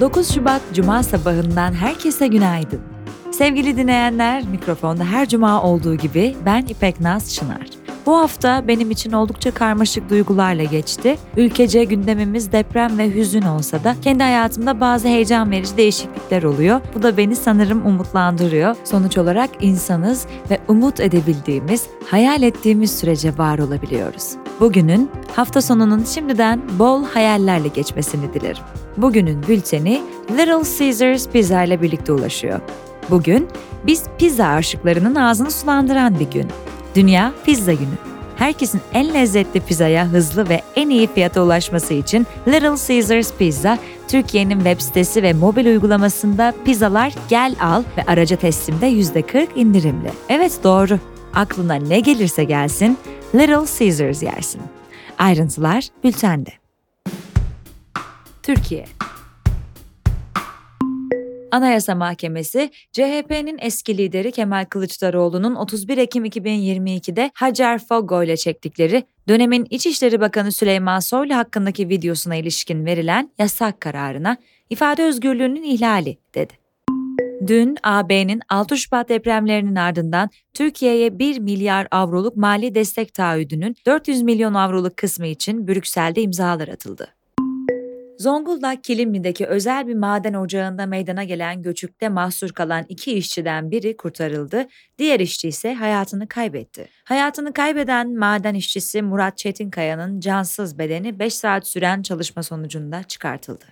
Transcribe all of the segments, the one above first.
9 Şubat Cuma sabahından herkese günaydın. Sevgili dinleyenler, mikrofonda her cuma olduğu gibi ben İpek Naz Çınar. Bu hafta benim için oldukça karmaşık duygularla geçti. Ülkece gündemimiz deprem ve hüzün olsa da kendi hayatımda bazı heyecan verici değişiklikler oluyor. Bu da beni sanırım umutlandırıyor. Sonuç olarak insanız ve umut edebildiğimiz, hayal ettiğimiz sürece var olabiliyoruz. Bugünün, hafta sonunun şimdiden bol hayallerle geçmesini dilerim. Bugünün bülteni Little Caesars Pizza ile birlikte ulaşıyor. Bugün biz pizza aşıklarının ağzını sulandıran bir gün. Dünya Pizza Günü. Herkesin en lezzetli pizzaya hızlı ve en iyi fiyata ulaşması için Little Caesars Pizza, Türkiye'nin web sitesi ve mobil uygulamasında pizzalar gel al ve araca teslimde %40 indirimli. Evet doğru. Aklına ne gelirse gelsin, Little Caesars yersin. Ayrıntılar bültende. Türkiye Anayasa Mahkemesi, CHP'nin eski lideri Kemal Kılıçdaroğlu'nun 31 Ekim 2022'de Hacer Fogo ile çektikleri dönemin İçişleri Bakanı Süleyman Soylu hakkındaki videosuna ilişkin verilen yasak kararına ifade özgürlüğünün ihlali dedi. Dün AB'nin 6 Şubat depremlerinin ardından Türkiye'ye 1 milyar avroluk mali destek taahhüdünün 400 milyon avroluk kısmı için Brüksel'de imzalar atıldı. Zonguldak Kilimli'deki özel bir maden ocağında meydana gelen göçükte mahsur kalan iki işçiden biri kurtarıldı, diğer işçi ise hayatını kaybetti. Hayatını kaybeden maden işçisi Murat Çetinkaya'nın cansız bedeni 5 saat süren çalışma sonucunda çıkartıldı.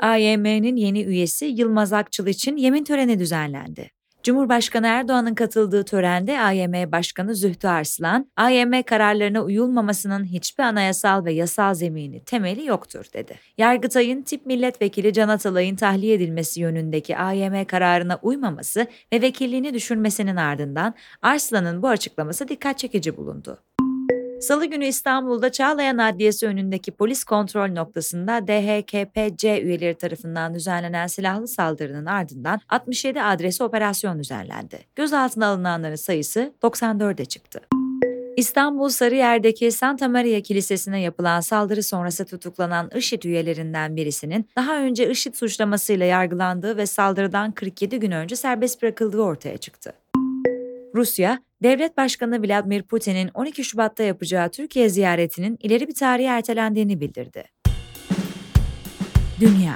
AYM'nin yeni üyesi Yılmaz Akçıl için yemin töreni düzenlendi. Cumhurbaşkanı Erdoğan'ın katıldığı törende AYM Başkanı Zühtü Arslan, AYM kararlarına uyulmamasının hiçbir anayasal ve yasal zemini, temeli yoktur dedi. Yargıtay'ın tip milletvekili Can Atalay'ın tahliye edilmesi yönündeki AYM kararına uymaması ve vekilliğini düşürmesinin ardından Arslan'ın bu açıklaması dikkat çekici bulundu. Salı günü İstanbul'da Çağlayan Adliyesi önündeki polis kontrol noktasında DHKPC üyeleri tarafından düzenlenen silahlı saldırının ardından 67 adresi operasyon düzenlendi. Gözaltına alınanların sayısı 94'e çıktı. İstanbul Sarıyer'deki Santa Maria Kilisesi'ne yapılan saldırı sonrası tutuklanan IŞİD üyelerinden birisinin daha önce IŞİD suçlamasıyla yargılandığı ve saldırıdan 47 gün önce serbest bırakıldığı ortaya çıktı. Rusya, Devlet Başkanı Vladimir Putin'in 12 Şubat'ta yapacağı Türkiye ziyaretinin ileri bir tarihe ertelendiğini bildirdi. Dünya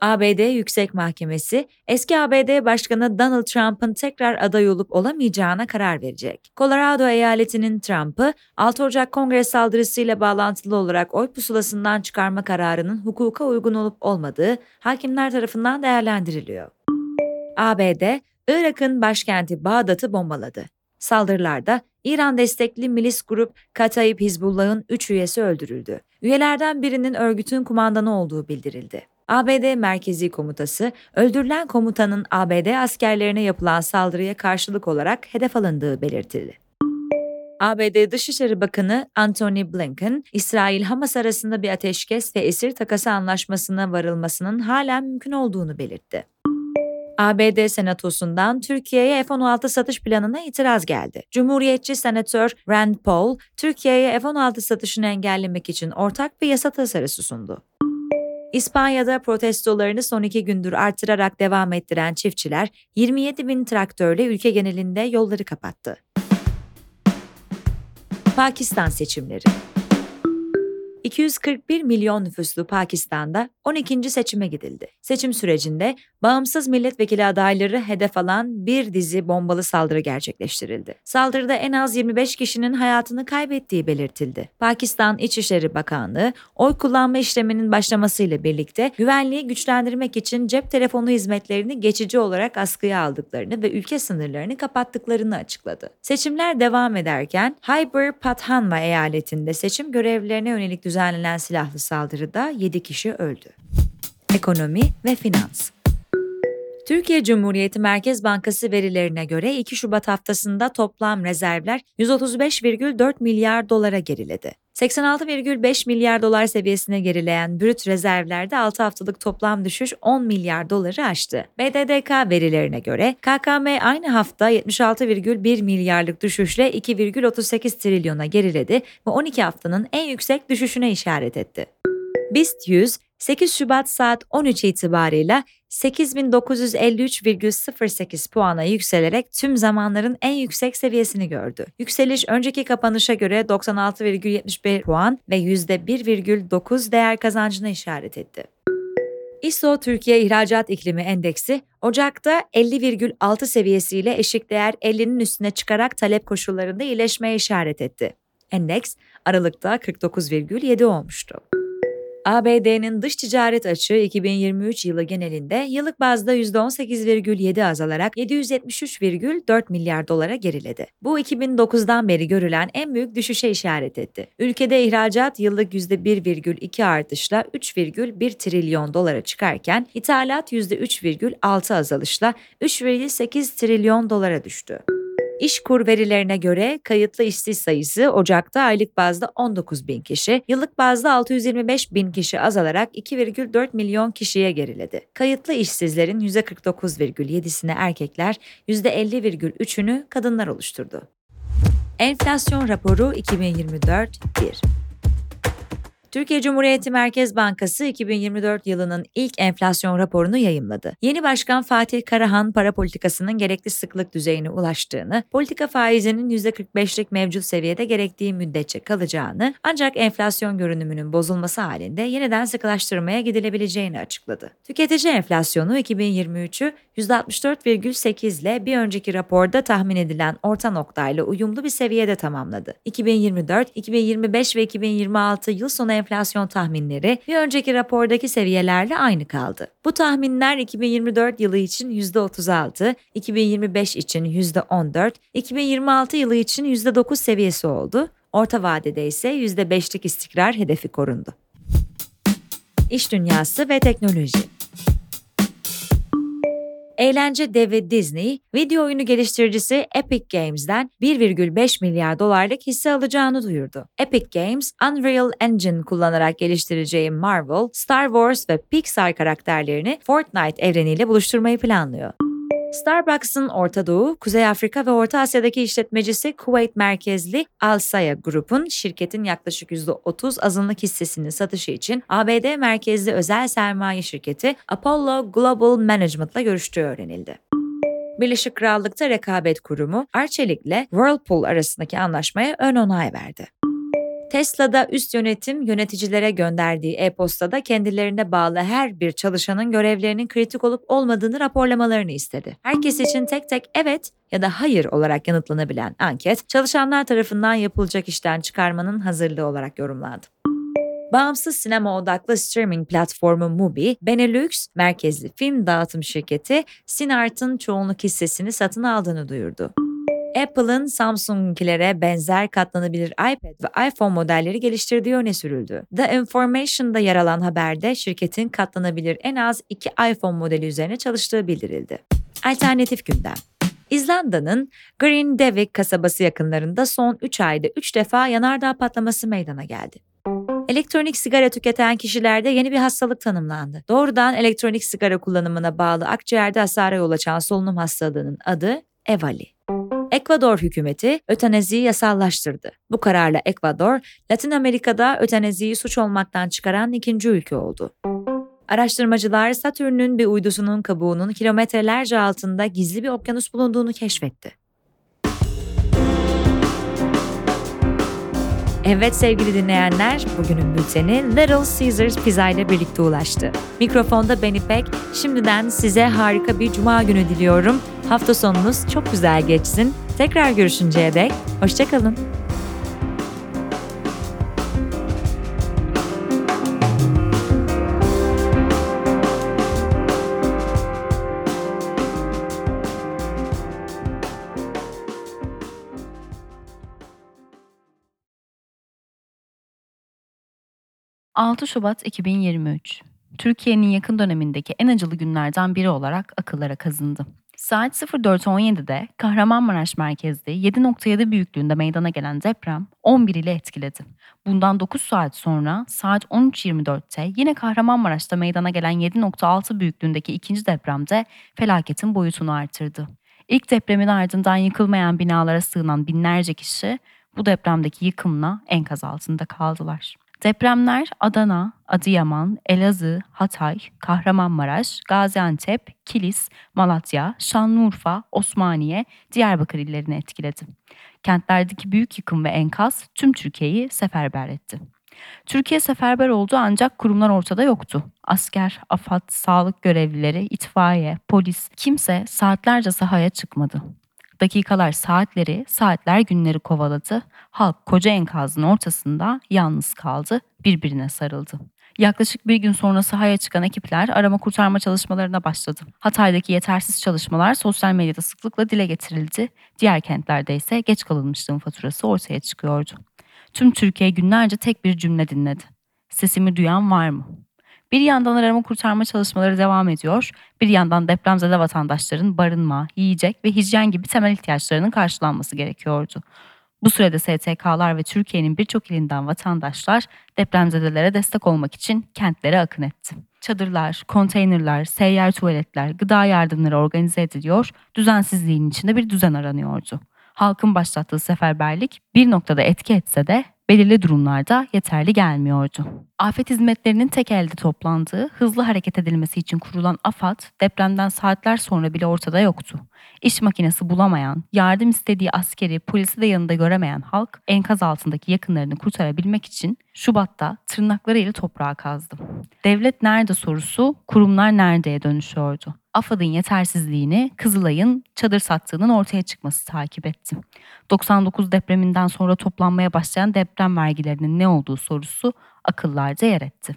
ABD Yüksek Mahkemesi, eski ABD Başkanı Donald Trump'ın tekrar aday olup olamayacağına karar verecek. Colorado eyaletinin Trump'ı 6 Ocak Kongre saldırısıyla bağlantılı olarak oy pusulasından çıkarma kararının hukuka uygun olup olmadığı hakimler tarafından değerlendiriliyor. ABD, Irak'ın başkenti Bağdat'ı bombaladı. Saldırılarda İran destekli milis grup Katayip Hizbullah'ın 3 üyesi öldürüldü. Üyelerden birinin örgütün kumandanı olduğu bildirildi. ABD Merkezi Komutası, öldürülen komutanın ABD askerlerine yapılan saldırıya karşılık olarak hedef alındığı belirtildi. ABD Dışişleri Bakanı Antony Blinken, İsrail-Hamas arasında bir ateşkes ve esir takası anlaşmasına varılmasının hala mümkün olduğunu belirtti. ABD Senatosu'ndan Türkiye'ye F-16 satış planına itiraz geldi. Cumhuriyetçi Senatör Rand Paul, Türkiye'ye F-16 satışını engellemek için ortak bir yasa tasarısı sundu. İspanya'da protestolarını son iki gündür artırarak devam ettiren çiftçiler 27 bin traktörle ülke genelinde yolları kapattı. Pakistan seçimleri 241 milyon nüfuslu Pakistan'da 12. seçime gidildi. Seçim sürecinde bağımsız milletvekili adayları hedef alan bir dizi bombalı saldırı gerçekleştirildi. Saldırıda en az 25 kişinin hayatını kaybettiği belirtildi. Pakistan İçişleri Bakanlığı oy kullanma işleminin başlamasıyla birlikte güvenliği güçlendirmek için cep telefonu hizmetlerini geçici olarak askıya aldıklarını ve ülke sınırlarını kapattıklarını açıkladı. Seçimler devam ederken Hyber Pathyanva eyaletinde seçim görevlilerine yönelik düzenlenen silahlı saldırıda 7 kişi öldü. Ekonomi ve finans Türkiye Cumhuriyeti Merkez Bankası verilerine göre 2 Şubat haftasında toplam rezervler 135,4 milyar dolara geriledi. 86,5 milyar dolar seviyesine gerileyen brüt rezervlerde 6 haftalık toplam düşüş 10 milyar doları aştı. BDDK verilerine göre KKM aynı hafta 76,1 milyarlık düşüşle 2,38 trilyona geriledi ve 12 haftanın en yüksek düşüşüne işaret etti. BIST 100 8 Şubat saat 13 itibarıyla 8953,08 puana yükselerek tüm zamanların en yüksek seviyesini gördü. Yükseliş önceki kapanışa göre 96,71 puan ve %1,9 değer kazancına işaret etti. ISO Türkiye İhracat İklimi Endeksi Ocak'ta 50,6 seviyesiyle eşik değer 50'nin üstüne çıkarak talep koşullarında iyileşmeye işaret etti. Endeks Aralık'ta 49,7 olmuştu. ABD'nin dış ticaret açığı 2023 yılı genelinde yıllık bazda %18,7 azalarak 773,4 milyar dolara geriledi. Bu 2009'dan beri görülen en büyük düşüşe işaret etti. Ülkede ihracat yıllık %1,2 artışla 3,1 trilyon dolara çıkarken ithalat %3,6 azalışla 3,8 trilyon dolara düştü. İşkur verilerine göre kayıtlı işsiz sayısı Ocak'ta aylık bazda 19 bin kişi, yıllık bazda 625 bin kişi azalarak 2,4 milyon kişiye geriledi. Kayıtlı işsizlerin %49,7'sini erkekler, %50,3'ünü kadınlar oluşturdu. Enflasyon raporu 2024 1 Türkiye Cumhuriyeti Merkez Bankası 2024 yılının ilk enflasyon raporunu yayımladı. Yeni başkan Fatih Karahan para politikasının gerekli sıklık düzeyine ulaştığını, politika faizinin %45'lik mevcut seviyede gerektiği müddetçe kalacağını ancak enflasyon görünümünün bozulması halinde yeniden sıkılaştırmaya gidilebileceğini açıkladı. Tüketici enflasyonu 2023'ü %64,8 ile bir önceki raporda tahmin edilen orta noktayla uyumlu bir seviyede tamamladı. 2024, 2025 ve 2026 yıl sonu enflasyon tahminleri bir önceki rapordaki seviyelerle aynı kaldı. Bu tahminler 2024 yılı için %36, 2025 için %14, 2026 yılı için %9 seviyesi oldu. Orta vadede ise %5'lik istikrar hedefi korundu. İş dünyası ve teknoloji Eğlence devi Disney, video oyunu geliştiricisi Epic Games'den 1,5 milyar dolarlık hisse alacağını duyurdu. Epic Games, Unreal Engine kullanarak geliştireceği Marvel, Star Wars ve Pixar karakterlerini Fortnite evreniyle buluşturmayı planlıyor. Starbucks'ın Orta Doğu, Kuzey Afrika ve Orta Asya'daki işletmecisi Kuveyt merkezli Alsaya Group'un şirketin yaklaşık %30 azınlık hissesini satışı için ABD merkezli özel sermaye şirketi Apollo Global Management'la görüştüğü öğrenildi. Birleşik Krallık'ta rekabet kurumu Arçelik'le Whirlpool arasındaki anlaşmaya ön onay verdi. Tesla'da üst yönetim yöneticilere gönderdiği e-postada kendilerine bağlı her bir çalışanın görevlerinin kritik olup olmadığını raporlamalarını istedi. Herkes için tek tek evet ya da hayır olarak yanıtlanabilen anket çalışanlar tarafından yapılacak işten çıkarmanın hazırlığı olarak yorumlandı. Bağımsız sinema odaklı streaming platformu Mubi, Benelux merkezli film dağıtım şirketi Sinart'ın çoğunluk hissesini satın aldığını duyurdu. Apple'ın Samsung'kilere benzer katlanabilir iPad ve iPhone modelleri geliştirdiği öne sürüldü. The Information'da yer alan haberde şirketin katlanabilir en az iki iPhone modeli üzerine çalıştığı bildirildi. Alternatif gündem. İzlanda'nın Green Devik kasabası yakınlarında son 3 ayda 3 defa yanardağ patlaması meydana geldi. Elektronik sigara tüketen kişilerde yeni bir hastalık tanımlandı. Doğrudan elektronik sigara kullanımına bağlı akciğerde hasara yol açan solunum hastalığının adı EVALI. Ekvador hükümeti ötenaziyi yasallaştırdı. Bu kararla Ekvador, Latin Amerika'da ötenaziyi suç olmaktan çıkaran ikinci ülke oldu. Araştırmacılar Satürn'ün bir uydusunun kabuğunun kilometrelerce altında gizli bir okyanus bulunduğunu keşfetti. Evet sevgili dinleyenler, bugünün bülteni Little Caesars Pizza ile birlikte ulaştı. Mikrofonda ben İpek, şimdiden size harika bir cuma günü diliyorum. Hafta sonunuz çok güzel geçsin. Tekrar görüşünceye dek, hoşçakalın. 6 Şubat 2023 Türkiye'nin yakın dönemindeki en acılı günlerden biri olarak akıllara kazındı. Saat 04.17'de Kahramanmaraş merkezli 7.7 büyüklüğünde meydana gelen deprem 11 ile etkiledi. Bundan 9 saat sonra saat 13.24'te yine Kahramanmaraş'ta meydana gelen 7.6 büyüklüğündeki ikinci depremde felaketin boyutunu artırdı. İlk depremin ardından yıkılmayan binalara sığınan binlerce kişi bu depremdeki yıkımla enkaz altında kaldılar. Depremler Adana, Adıyaman, Elazığ, Hatay, Kahramanmaraş, Gaziantep, Kilis, Malatya, Şanlıurfa, Osmaniye, Diyarbakır illerini etkiledi. Kentlerdeki büyük yıkım ve enkaz tüm Türkiye'yi seferber etti. Türkiye seferber oldu ancak kurumlar ortada yoktu. Asker, AFAD, sağlık görevlileri, itfaiye, polis kimse saatlerce sahaya çıkmadı. Dakikalar saatleri, saatler günleri kovaladı. Halk koca enkazın ortasında yalnız kaldı, birbirine sarıldı. Yaklaşık bir gün sonra sahaya çıkan ekipler arama kurtarma çalışmalarına başladı. Hatay'daki yetersiz çalışmalar sosyal medyada sıklıkla dile getirildi. Diğer kentlerde ise geç kalınmışlığın faturası ortaya çıkıyordu. Tüm Türkiye günlerce tek bir cümle dinledi. Sesimi duyan var mı? Bir yandan arama kurtarma çalışmaları devam ediyor, bir yandan depremzede vatandaşların barınma, yiyecek ve hijyen gibi temel ihtiyaçlarının karşılanması gerekiyordu. Bu sürede STK'lar ve Türkiye'nin birçok ilinden vatandaşlar depremzedelere destek olmak için kentlere akın etti. Çadırlar, konteynerler, seyyar tuvaletler, gıda yardımları organize ediliyor, düzensizliğin içinde bir düzen aranıyordu. Halkın başlattığı seferberlik bir noktada etki etse de belirli durumlarda yeterli gelmiyordu. Afet hizmetlerinin tek elde toplandığı, hızlı hareket edilmesi için kurulan AFAD, depremden saatler sonra bile ortada yoktu. İş makinesi bulamayan, yardım istediği askeri, polisi de yanında göremeyen halk, enkaz altındaki yakınlarını kurtarabilmek için Şubat'ta tırnaklarıyla toprağa kazdı. Devlet nerede sorusu, kurumlar neredeye dönüşüyordu. AFAD'ın yetersizliğini Kızılay'ın çadır sattığının ortaya çıkması takip etti. 99 depreminden sonra toplanmaya başlayan deprem vergilerinin ne olduğu sorusu akıllarda yer etti.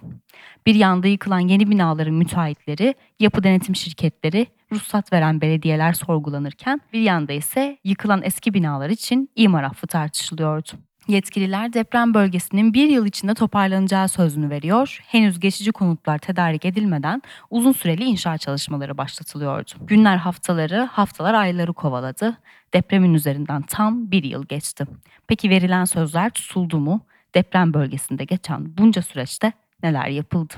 Bir yanda yıkılan yeni binaların müteahhitleri, yapı denetim şirketleri, ruhsat veren belediyeler sorgulanırken bir yanda ise yıkılan eski binalar için imar affı tartışılıyordu. Yetkililer deprem bölgesinin bir yıl içinde toparlanacağı sözünü veriyor. Henüz geçici konutlar tedarik edilmeden uzun süreli inşaat çalışmaları başlatılıyordu. Günler haftaları, haftalar ayları kovaladı. Depremin üzerinden tam bir yıl geçti. Peki verilen sözler tutuldu mu? Deprem bölgesinde geçen bunca süreçte neler yapıldı?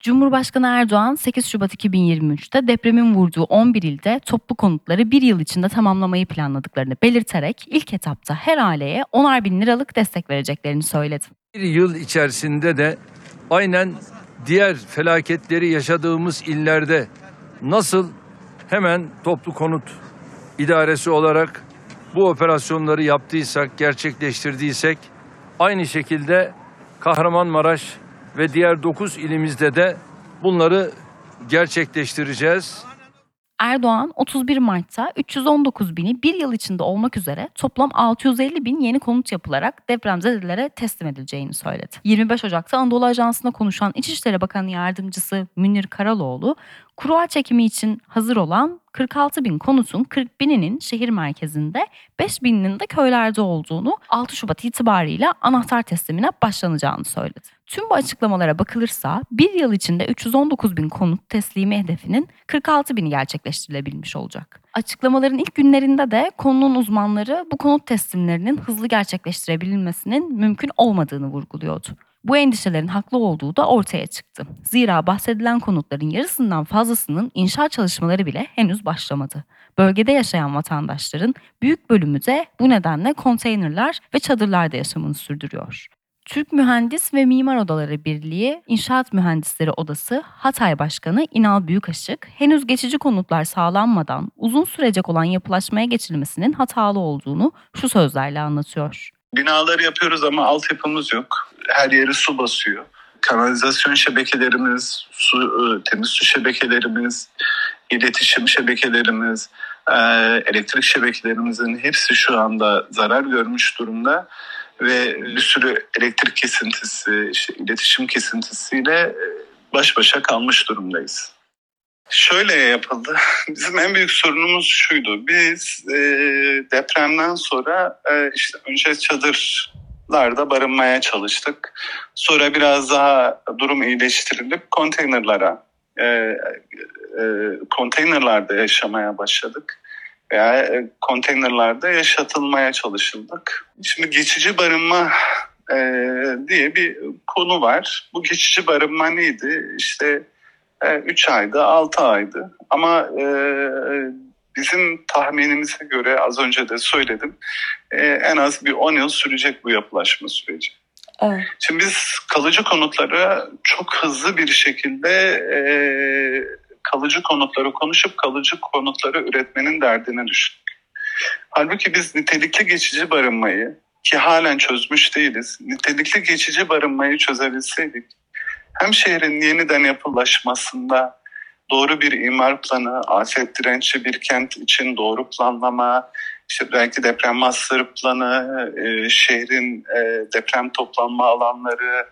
Cumhurbaşkanı Erdoğan 8 Şubat 2023'te depremin vurduğu 11 ilde toplu konutları bir yıl içinde tamamlamayı planladıklarını belirterek ilk etapta her aileye 10'ar bin liralık destek vereceklerini söyledi. Bir yıl içerisinde de aynen diğer felaketleri yaşadığımız illerde nasıl hemen toplu konut idaresi olarak bu operasyonları yaptıysak, gerçekleştirdiysek aynı şekilde Kahramanmaraş ve diğer 9 ilimizde de bunları gerçekleştireceğiz. Erdoğan 31 Mart'ta 319 bini bir yıl içinde olmak üzere toplam 650 bin yeni konut yapılarak depremzedelere teslim edileceğini söyledi. 25 Ocak'ta Anadolu Ajansı'nda konuşan İçişleri Bakanı Yardımcısı Münir Karaloğlu, kura çekimi için hazır olan 46 bin konutun 40 bininin şehir merkezinde, 5 bininin de köylerde olduğunu 6 Şubat itibarıyla anahtar teslimine başlanacağını söyledi. Tüm bu açıklamalara bakılırsa bir yıl içinde 319 bin konut teslimi hedefinin 46 bini gerçekleştirilebilmiş olacak. Açıklamaların ilk günlerinde de konunun uzmanları bu konut teslimlerinin hızlı gerçekleştirebilmesinin mümkün olmadığını vurguluyordu. Bu endişelerin haklı olduğu da ortaya çıktı. Zira bahsedilen konutların yarısından fazlasının inşaat çalışmaları bile henüz başlamadı. Bölgede yaşayan vatandaşların büyük bölümü de bu nedenle konteynerler ve çadırlarda yaşamını sürdürüyor. Türk Mühendis ve Mimar Odaları Birliği İnşaat Mühendisleri Odası Hatay Başkanı İnal Büyükaşık, henüz geçici konutlar sağlanmadan uzun sürecek olan yapılaşmaya geçilmesinin hatalı olduğunu şu sözlerle anlatıyor. Binaları yapıyoruz ama altyapımız yok. Her yeri su basıyor. Kanalizasyon şebekelerimiz, su, e, temiz su şebekelerimiz, iletişim şebekelerimiz, e, elektrik şebekelerimizin hepsi şu anda zarar görmüş durumda ve bir sürü elektrik kesintisi, işte iletişim kesintisiyle e, baş başa kalmış durumdayız. Şöyle yapıldı. Bizim en büyük sorunumuz şuydu. Biz e, depremden sonra e, işte önce çadırlarda barınmaya çalıştık. Sonra biraz daha durum iyileştirilip konteynerlara, e, e, konteynerlarda yaşamaya başladık veya e, konteynerlarda yaşatılmaya çalışıldık. Şimdi geçici barınma e, diye bir konu var. Bu geçici barınma neydi? İşte 3 e, aydı, 6 aydı. Ama e, bizim tahminimize göre az önce de söyledim e, en az bir 10 yıl sürecek bu yapılaşma süreci. Evet. Şimdi biz kalıcı konutları çok hızlı bir şekilde e, kalıcı konutları konuşup kalıcı konutları üretmenin derdine düştük. Halbuki biz nitelikli geçici barınmayı ki halen çözmüş değiliz. Nitelikli geçici barınmayı çözebilseydik hem şehrin yeniden yapılaşmasında doğru bir imar planı, afet dirençli bir kent için doğru planlama, işte belki deprem master planı, e, şehrin e, deprem toplanma alanları,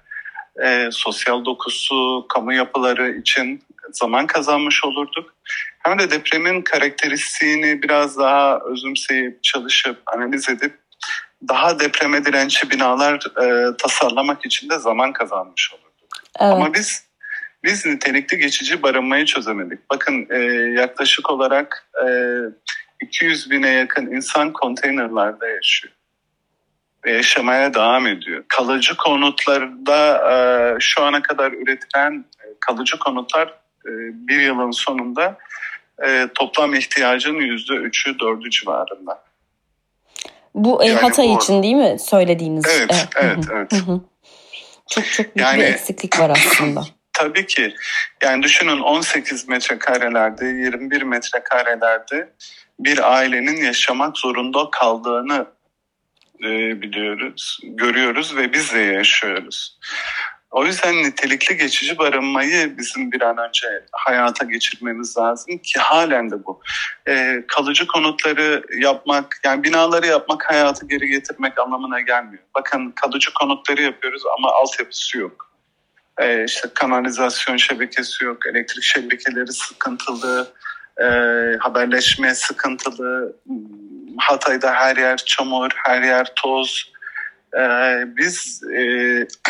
e, sosyal dokusu, kamu yapıları için zaman kazanmış olurduk. Hem de depremin karakteristiğini biraz daha özümseyip, çalışıp, analiz edip daha depreme dirençli binalar e, tasarlamak için de zaman kazanmış olurduk. Evet. Ama biz biz nitelikli geçici barınmayı çözemedik. Bakın e, yaklaşık olarak e, 200 bine yakın insan konteynerlarda yaşıyor ve yaşamaya devam ediyor. Kalıcı konutlarda e, şu ana kadar üretilen e, kalıcı konutlar e, bir yılın sonunda e, toplam ihtiyacın yüzde üçü dördü civarında. Bu Yani Hatay bu- için değil mi söylediğiniz? Evet, evet, evet. hı. Çok çok büyük Yani- bir eksiklik var aslında. Tabii ki. Yani düşünün 18 metrekarelerde, 21 metrekarelerde bir ailenin yaşamak zorunda kaldığını e, biliyoruz, görüyoruz ve biz de yaşıyoruz. O yüzden nitelikli geçici barınmayı bizim bir an önce hayata geçirmemiz lazım ki halen de bu. E, kalıcı konutları yapmak, yani binaları yapmak hayatı geri getirmek anlamına gelmiyor. Bakın kalıcı konutları yapıyoruz ama altyapısı yok. E, işte kanalizasyon şebekesi yok, elektrik şebekeleri sıkıntılı, e, haberleşme sıkıntılı. Hatay'da her yer çamur, her yer toz. E, biz e,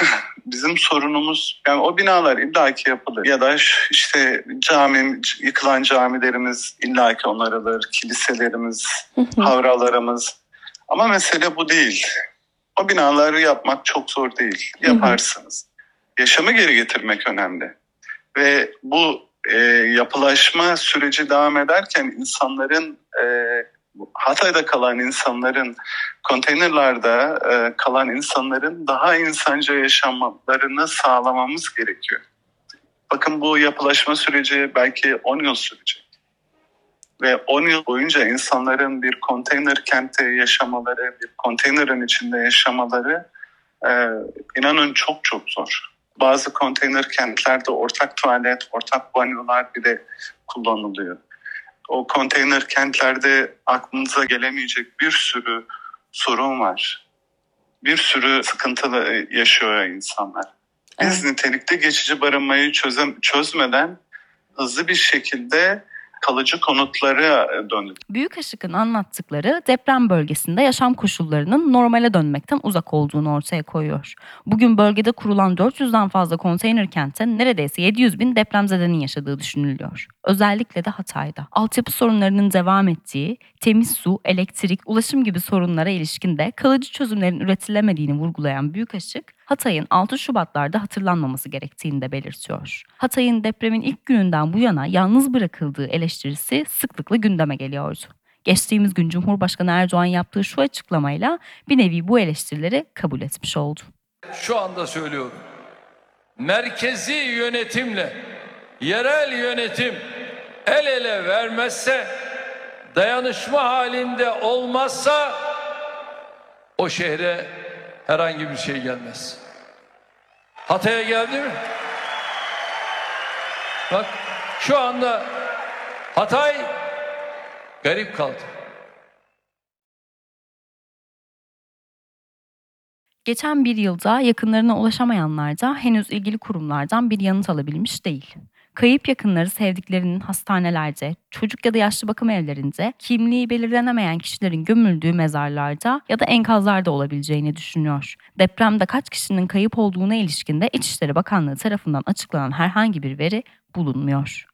bizim sorunumuz yani o binalar illaki yapılır ya da işte cami yıkılan camilerimiz illaki onarılır, kiliselerimiz, havralarımız. Ama mesele bu değil. O binaları yapmak çok zor değil. Yaparsınız. Yaşamı geri getirmek önemli. Ve bu e, yapılaşma süreci devam ederken insanların e, Hatay'da kalan insanların konteynerlarda e, kalan insanların daha insanca yaşamalarını sağlamamız gerekiyor. Bakın bu yapılaşma süreci belki 10 yıl sürecek. Ve 10 yıl boyunca insanların bir konteyner kentte yaşamaları, bir konteynerin içinde yaşamaları e, inanın çok çok zor. Bazı konteyner kentlerde ortak tuvalet, ortak banyolar bile kullanılıyor. O konteyner kentlerde aklınıza gelemeyecek bir sürü sorun var. Bir sürü sıkıntı yaşıyor insanlar. Biz nitelikli geçici barınmayı çözem, çözmeden hızlı bir şekilde kalıcı konutlara döndük. Büyük Işık'ın anlattıkları deprem bölgesinde yaşam koşullarının normale dönmekten uzak olduğunu ortaya koyuyor. Bugün bölgede kurulan 400'den fazla konteyner kentte neredeyse 700 bin depremzedenin yaşadığı düşünülüyor. Özellikle de Hatay'da. Altyapı sorunlarının devam ettiği, temiz su, elektrik, ulaşım gibi sorunlara ilişkin de kalıcı çözümlerin üretilemediğini vurgulayan Büyük Işık, Hatay'ın 6 Şubatlarda hatırlanmaması gerektiğini de belirtiyor. Hatay'ın depremin ilk gününden bu yana yalnız bırakıldığı eleştirisi sıklıkla gündeme geliyordu. Geçtiğimiz gün Cumhurbaşkanı Erdoğan yaptığı şu açıklamayla bir nevi bu eleştirileri kabul etmiş oldu. Şu anda söylüyorum. Merkezi yönetimle yerel yönetim el ele vermezse, dayanışma halinde olmazsa o şehre herhangi bir şey gelmez. Hatay'a geldi mi? Bak şu anda Hatay garip kaldı. Geçen bir yılda yakınlarına ulaşamayanlar da henüz ilgili kurumlardan bir yanıt alabilmiş değil. Kayıp yakınları sevdiklerinin hastanelerde, çocuk ya da yaşlı bakım evlerinde, kimliği belirlenemeyen kişilerin gömüldüğü mezarlarda ya da enkazlarda olabileceğini düşünüyor. Depremde kaç kişinin kayıp olduğuna ilişkin de İçişleri Bakanlığı tarafından açıklanan herhangi bir veri bulunmuyor.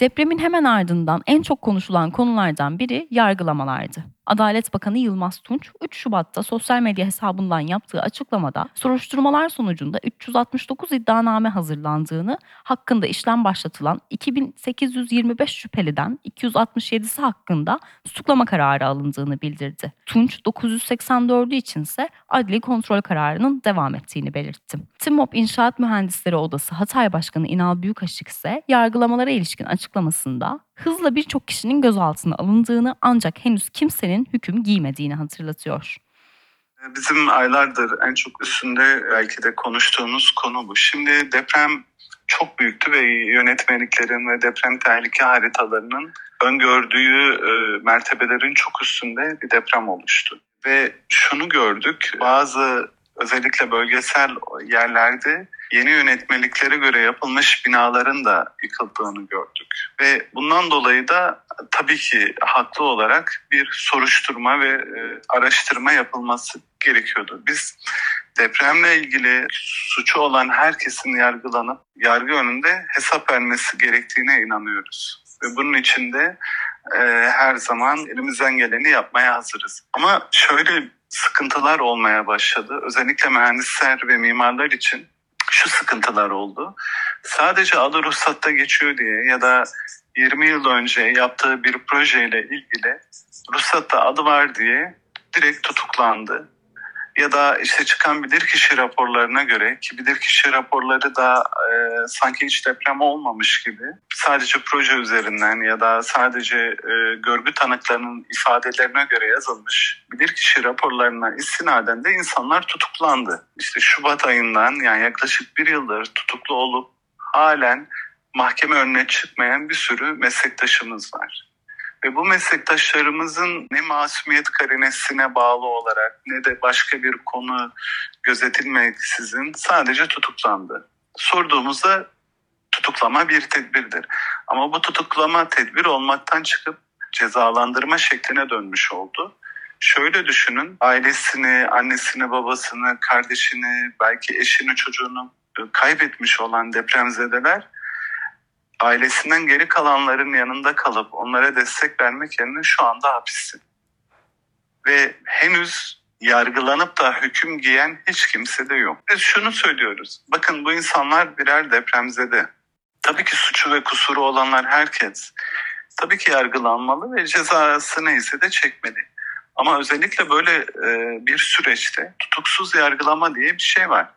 Depremin hemen ardından en çok konuşulan konulardan biri yargılamalardı. Adalet Bakanı Yılmaz Tunç 3 Şubat'ta sosyal medya hesabından yaptığı açıklamada soruşturmalar sonucunda 369 iddianame hazırlandığını, hakkında işlem başlatılan 2825 şüpheliden 267'si hakkında tutuklama kararı alındığını bildirdi. Tunç 984'ü içinse adli kontrol kararının devam ettiğini belirtti. TİMOP İnşaat Mühendisleri Odası Hatay Başkanı İnal Büyükaşık ise yargılamalara ilişkin açıklamasında hızla birçok kişinin gözaltına alındığını ancak henüz kimsenin hüküm giymediğini hatırlatıyor. Bizim aylardır en çok üstünde belki de konuştuğumuz konu bu. Şimdi deprem çok büyüktü ve yönetmeliklerin ve deprem tehlike haritalarının öngördüğü e, mertebelerin çok üstünde bir deprem oluştu. Ve şunu gördük, bazı özellikle bölgesel yerlerde yeni yönetmeliklere göre yapılmış binaların da yıkıldığını gördük. Ve bundan dolayı da tabii ki haklı olarak bir soruşturma ve e, araştırma yapılması gerekiyordu. Biz depremle ilgili suçu olan herkesin yargılanıp yargı önünde hesap vermesi gerektiğine inanıyoruz. Ve bunun için de e, her zaman elimizden geleni yapmaya hazırız. Ama şöyle sıkıntılar olmaya başladı. Özellikle mühendisler ve mimarlar için şu sıkıntılar oldu. Sadece adı ruhsatta geçiyor diye ya da 20 yıl önce yaptığı bir projeyle ilgili ruhsatta adı var diye direkt tutuklandı. Ya da işte çıkan bilirkişi raporlarına göre ki bilirkişi raporları da e, sanki hiç deprem olmamış gibi sadece proje üzerinden ya da sadece e, görgü tanıklarının ifadelerine göre yazılmış bilirkişi raporlarına istinaden de insanlar tutuklandı. İşte Şubat ayından yani yaklaşık bir yıldır tutuklu olup halen mahkeme önüne çıkmayan bir sürü meslektaşımız var. Ve bu meslektaşlarımızın ne masumiyet karinesine bağlı olarak ne de başka bir konu gözetilmeksizin sadece tutuklandı. Sorduğumuzda tutuklama bir tedbirdir. Ama bu tutuklama tedbir olmaktan çıkıp cezalandırma şekline dönmüş oldu. Şöyle düşünün ailesini, annesini, babasını, kardeşini, belki eşini, çocuğunu kaybetmiş olan depremzedeler ailesinden geri kalanların yanında kalıp onlara destek vermek yerine şu anda hapiste. Ve henüz yargılanıp da hüküm giyen hiç kimse de yok. Biz şunu söylüyoruz. Bakın bu insanlar birer depremzede. Tabii ki suçu ve kusuru olanlar herkes. Tabii ki yargılanmalı ve cezası neyse de çekmeli. Ama özellikle böyle e, bir süreçte tutuksuz yargılama diye bir şey var.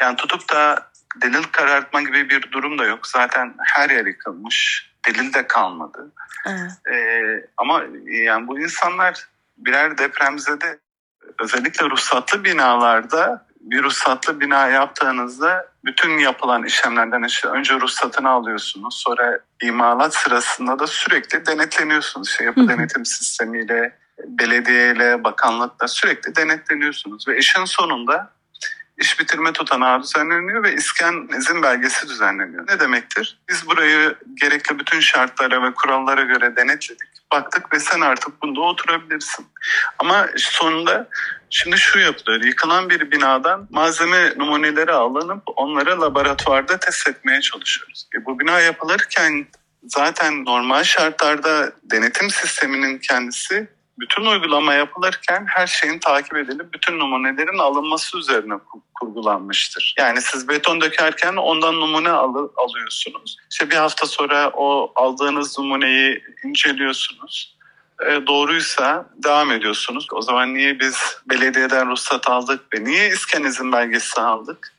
Yani tutup da delil karartma gibi bir durum da yok. Zaten her yer yıkılmış. Delil de kalmadı. Evet. Ee, ama yani bu insanlar birer depremzede özellikle ruhsatlı binalarda bir ruhsatlı bina yaptığınızda bütün yapılan işlemlerden işte önce ruhsatını alıyorsunuz. Sonra imalat sırasında da sürekli denetleniyorsunuz. İşte yapı hı. denetim sistemiyle, belediyeyle, bakanlıkla sürekli denetleniyorsunuz. Ve işin sonunda iş bitirme tutanağı düzenleniyor ve iskan izin belgesi düzenleniyor. Ne demektir? Biz burayı gerekli bütün şartlara ve kurallara göre denetledik. Baktık ve sen artık bunda oturabilirsin. Ama sonunda şimdi şu yapılıyor. Yıkılan bir binadan malzeme numuneleri alınıp onları laboratuvarda test etmeye çalışıyoruz. E bu bina yapılırken zaten normal şartlarda denetim sisteminin kendisi bütün uygulama yapılırken her şeyin takip edilip bütün numunelerin alınması üzerine ku- kurgulanmıştır. Yani siz beton dökerken ondan numune alı- alıyorsunuz. İşte bir hafta sonra o aldığınız numuneyi inceliyorsunuz. E, doğruysa devam ediyorsunuz. O zaman niye biz belediyeden ruhsat aldık ve niye iskan izin belgesi aldık?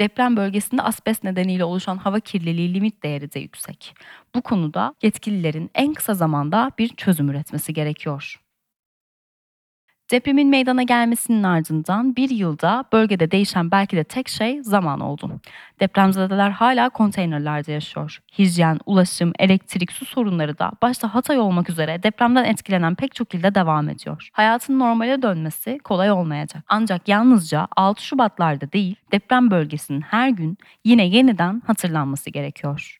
Deprem bölgesinde asbest nedeniyle oluşan hava kirliliği limit değeri de yüksek. Bu konuda yetkililerin en kısa zamanda bir çözüm üretmesi gerekiyor. Depremin meydana gelmesinin ardından bir yılda bölgede değişen belki de tek şey zaman oldu. Depremzedeler hala konteynerlerde yaşıyor. Hijyen, ulaşım, elektrik, su sorunları da başta Hatay olmak üzere depremden etkilenen pek çok ilde devam ediyor. Hayatın normale dönmesi kolay olmayacak. Ancak yalnızca 6 Şubatlarda değil, deprem bölgesinin her gün yine yeniden hatırlanması gerekiyor.